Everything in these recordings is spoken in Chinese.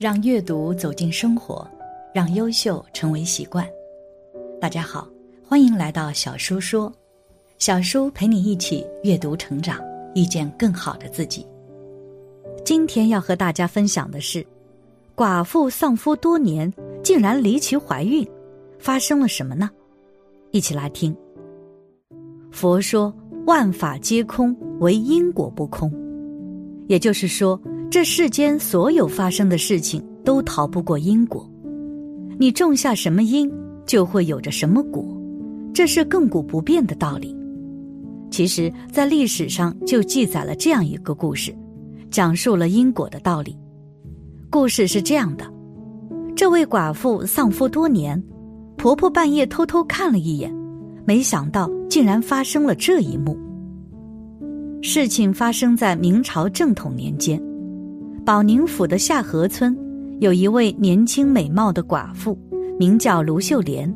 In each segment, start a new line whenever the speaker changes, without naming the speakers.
让阅读走进生活，让优秀成为习惯。大家好，欢迎来到小叔说，小叔陪你一起阅读成长，遇见更好的自己。今天要和大家分享的是，寡妇丧夫多年，竟然离奇怀孕，发生了什么呢？一起来听。佛说万法皆空，唯因果不空，也就是说。这世间所有发生的事情都逃不过因果，你种下什么因，就会有着什么果，这是亘古不变的道理。其实，在历史上就记载了这样一个故事，讲述了因果的道理。故事是这样的：这位寡妇丧夫多年，婆婆半夜偷偷看了一眼，没想到竟然发生了这一幕。事情发生在明朝正统年间。保宁府的下河村，有一位年轻美貌的寡妇，名叫卢秀莲。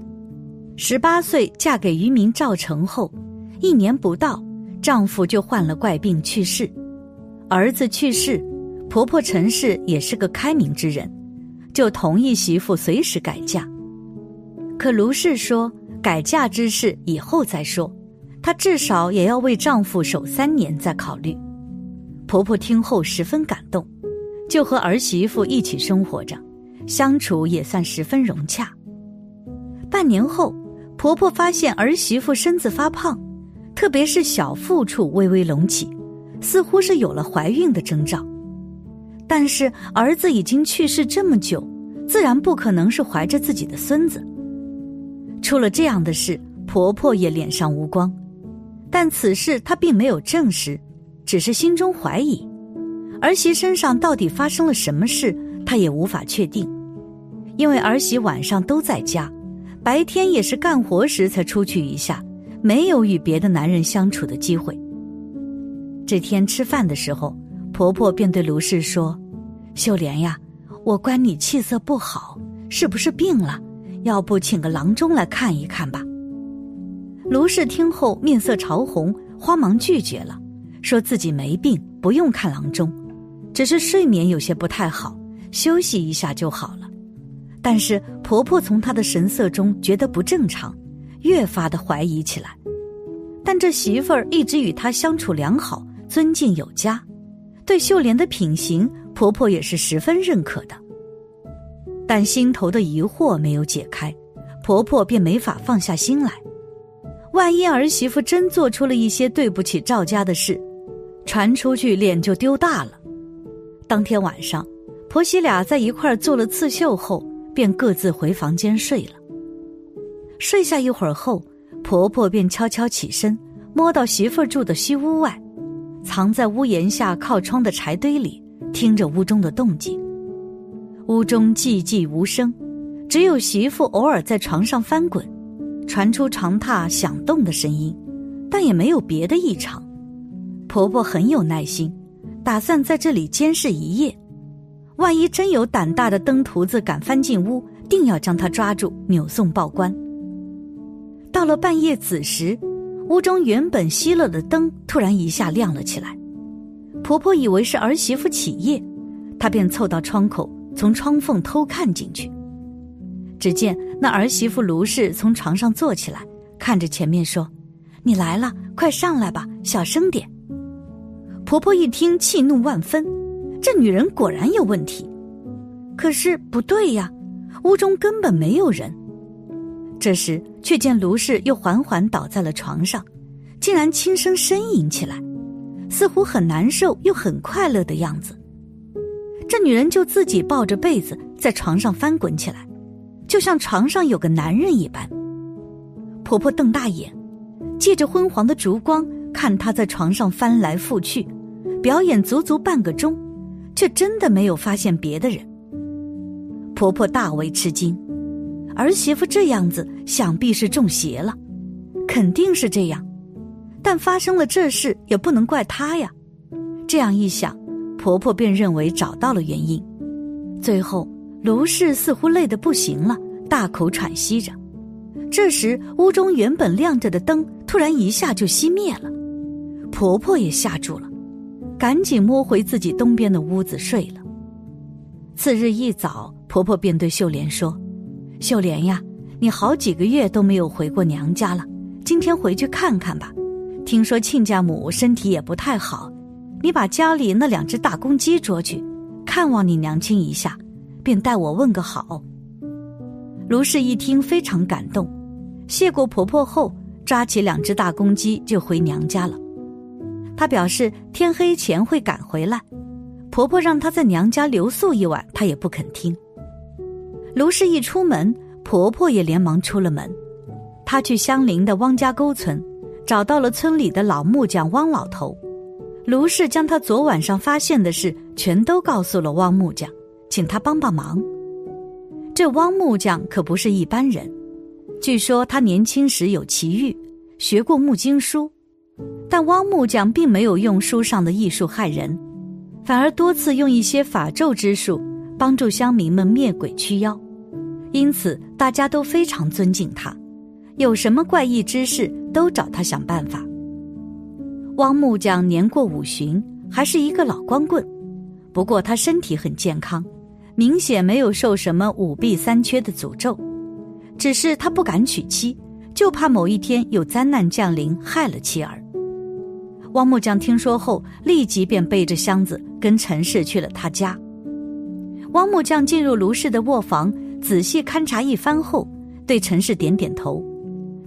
十八岁嫁给渔民赵成后，一年不到，丈夫就患了怪病去世。儿子去世，婆婆陈氏也是个开明之人，就同意媳妇随时改嫁。可卢氏说，改嫁之事以后再说，她至少也要为丈夫守三年再考虑。婆婆听后十分感动。就和儿媳妇一起生活着，相处也算十分融洽。半年后，婆婆发现儿媳妇身子发胖，特别是小腹处微微隆起，似乎是有了怀孕的征兆。但是儿子已经去世这么久，自然不可能是怀着自己的孙子。出了这样的事，婆婆也脸上无光。但此事她并没有证实，只是心中怀疑。儿媳身上到底发生了什么事，她也无法确定，因为儿媳晚上都在家，白天也是干活时才出去一下，没有与别的男人相处的机会。这天吃饭的时候，婆婆便对卢氏说：“秀莲呀，我观你气色不好，是不是病了？要不请个郎中来看一看吧。”卢氏听后面色潮红，慌忙拒绝了，说自己没病，不用看郎中。只是睡眠有些不太好，休息一下就好了。但是婆婆从她的神色中觉得不正常，越发的怀疑起来。但这媳妇儿一直与她相处良好，尊敬有加，对秀莲的品行，婆婆也是十分认可的。但心头的疑惑没有解开，婆婆便没法放下心来。万一儿媳妇真做出了一些对不起赵家的事，传出去脸就丢大了。当天晚上，婆媳俩在一块做了刺绣后，便各自回房间睡了。睡下一会儿后，婆婆便悄悄起身，摸到媳妇住的西屋外，藏在屋檐下靠窗的柴堆里，听着屋中的动静。屋中寂寂无声，只有媳妇偶尔在床上翻滚，传出床榻响动的声音，但也没有别的异常。婆婆很有耐心。打算在这里监视一夜，万一真有胆大的登徒子敢翻进屋，定要将他抓住，扭送报官。到了半夜子时，屋中原本熄了的灯突然一下亮了起来。婆婆以为是儿媳妇起夜，她便凑到窗口，从窗缝偷看进去。只见那儿媳妇卢氏从床上坐起来，看着前面说：“你来了，快上来吧，小声点。”婆婆一听，气怒万分，这女人果然有问题。可是不对呀，屋中根本没有人。这时，却见卢氏又缓缓倒在了床上，竟然轻声呻吟起来，似乎很难受又很快乐的样子。这女人就自己抱着被子在床上翻滚起来，就像床上有个男人一般。婆婆瞪大眼，借着昏黄的烛光。看她在床上翻来覆去，表演足足半个钟，却真的没有发现别的人。婆婆大为吃惊，儿媳妇这样子，想必是中邪了，肯定是这样。但发生了这事，也不能怪她呀。这样一想，婆婆便认为找到了原因。最后，卢氏似乎累得不行了，大口喘息着。这时，屋中原本亮着的灯，突然一下就熄灭了。婆婆也吓住了，赶紧摸回自己东边的屋子睡了。次日一早，婆婆便对秀莲说：“秀莲呀，你好几个月都没有回过娘家了，今天回去看看吧。听说亲家母身体也不太好，你把家里那两只大公鸡捉去，看望你娘亲一下，便代我问个好。”卢氏一听非常感动，谢过婆婆后，抓起两只大公鸡就回娘家了。她表示天黑前会赶回来。婆婆让她在娘家留宿一晚，她也不肯听。卢氏一出门，婆婆也连忙出了门。她去相邻的汪家沟村，找到了村里的老木匠汪老头。卢氏将她昨晚上发现的事全都告诉了汪木匠，请他帮帮忙。这汪木匠可不是一般人，据说他年轻时有奇遇，学过木经书，但汪木匠并没有用书上的艺术害人。反而多次用一些法咒之术帮助乡民们灭鬼驱妖，因此大家都非常尊敬他，有什么怪异之事都找他想办法。汪木匠年过五旬，还是一个老光棍，不过他身体很健康，明显没有受什么五弊三缺的诅咒，只是他不敢娶妻，就怕某一天有灾难降临害了妻儿。汪木匠听说后，立即便背着箱子跟陈氏去了他家。汪木匠进入卢氏的卧房，仔细勘察一番后，对陈氏点点头。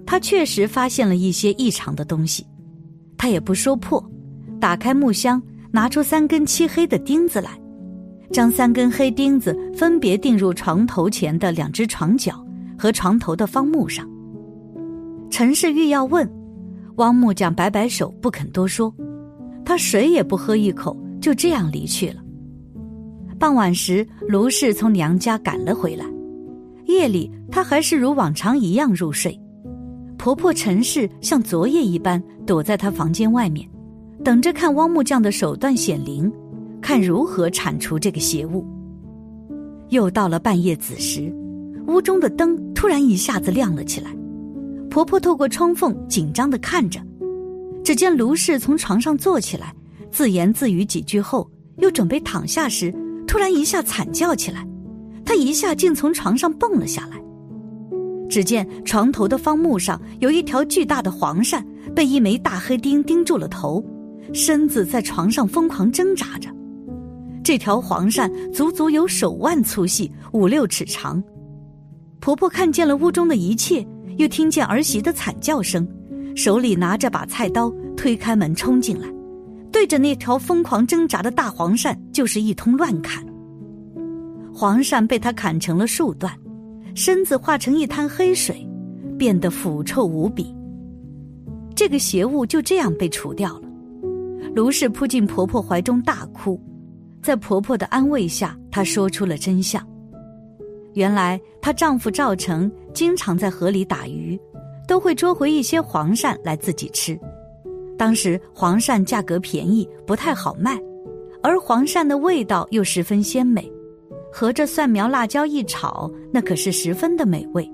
他确实发现了一些异常的东西，他也不说破，打开木箱，拿出三根漆黑的钉子来，将三根黑钉子分别钉入床头前的两只床脚和床头的方木上。陈氏欲要问。汪木匠摆摆手，不肯多说。他水也不喝一口，就这样离去了。傍晚时，卢氏从娘家赶了回来。夜里，她还是如往常一样入睡。婆婆陈氏像昨夜一般躲在她房间外面，等着看汪木匠的手段显灵，看如何铲除这个邪物。又到了半夜子时，屋中的灯突然一下子亮了起来。婆婆透过窗缝紧张的看着，只见卢氏从床上坐起来，自言自语几句后，又准备躺下时，突然一下惨叫起来，她一下竟从床上蹦了下来。只见床头的方木上有一条巨大的黄鳝，被一枚大黑钉钉住了头，身子在床上疯狂挣扎着。这条黄鳝足足有手腕粗细，五六尺长。婆婆看见了屋中的一切。又听见儿媳的惨叫声，手里拿着把菜刀，推开门冲进来，对着那条疯狂挣扎的大黄鳝就是一通乱砍。黄鳝被他砍成了数段，身子化成一滩黑水，变得腐臭无比。这个邪物就这样被除掉了。卢氏扑进婆婆怀中大哭，在婆婆的安慰下，她说出了真相。原来她丈夫赵成经常在河里打鱼，都会捉回一些黄鳝来自己吃。当时黄鳝价格便宜，不太好卖，而黄鳝的味道又十分鲜美，和着蒜苗、辣椒一炒，那可是十分的美味。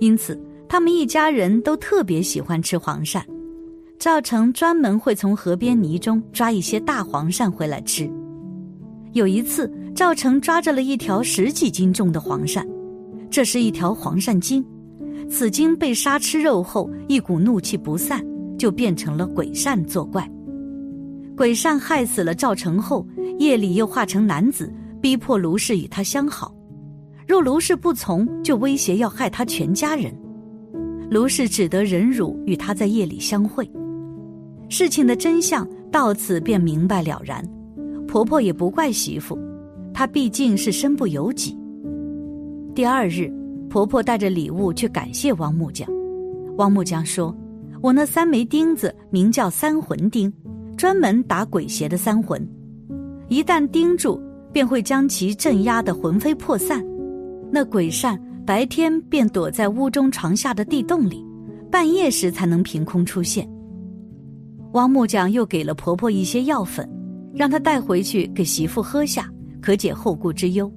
因此，他们一家人都特别喜欢吃黄鳝。赵成专门会从河边泥中抓一些大黄鳝回来吃。有一次。赵成抓着了一条十几斤重的黄鳝，这是一条黄鳝精。此精被杀吃肉后，一股怒气不散，就变成了鬼鳝作怪。鬼鳝害死了赵成后，夜里又化成男子，逼迫卢氏与他相好。若卢氏不从，就威胁要害他全家人。卢氏只得忍辱，与他在夜里相会。事情的真相到此便明白了然，婆婆也不怪媳妇。她毕竟是身不由己。第二日，婆婆带着礼物去感谢汪木匠。汪木匠说：“我那三枚钉子名叫三魂钉，专门打鬼邪的三魂，一旦钉住，便会将其镇压的魂飞魄散。那鬼鳝白天便躲在屋中床下的地洞里，半夜时才能凭空出现。”汪木匠又给了婆婆一些药粉，让她带回去给媳妇喝下。可解后顾之忧。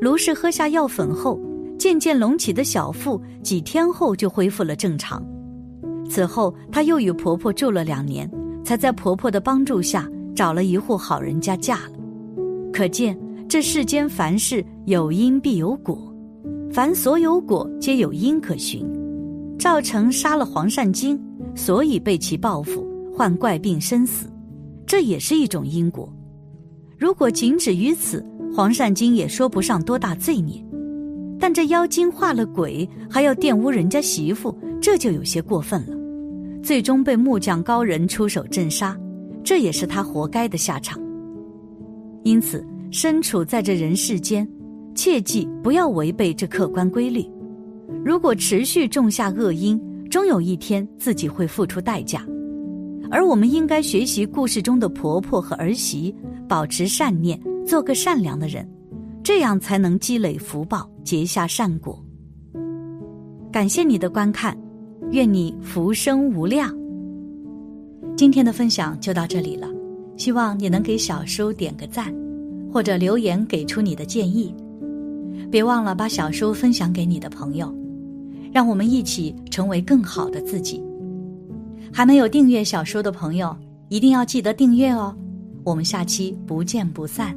卢氏喝下药粉后，渐渐隆起的小腹几天后就恢复了正常。此后，她又与婆婆住了两年，才在婆婆的帮助下找了一户好人家嫁了。可见这世间凡事有因必有果，凡所有果皆有因可循。赵成杀了黄善金，所以被其报复，患怪病身死，这也是一种因果。如果仅止于此，黄善金也说不上多大罪孽。但这妖精化了鬼，还要玷污人家媳妇，这就有些过分了。最终被木匠高人出手镇杀，这也是他活该的下场。因此，身处在这人世间，切记不要违背这客观规律。如果持续种下恶因，终有一天自己会付出代价。而我们应该学习故事中的婆婆和儿媳，保持善念，做个善良的人，这样才能积累福报，结下善果。感谢你的观看，愿你福生无量。今天的分享就到这里了，希望你能给小叔点个赞，或者留言给出你的建议。别忘了把小叔分享给你的朋友。让我们一起成为更好的自己。还没有订阅小说的朋友，一定要记得订阅哦！我们下期不见不散。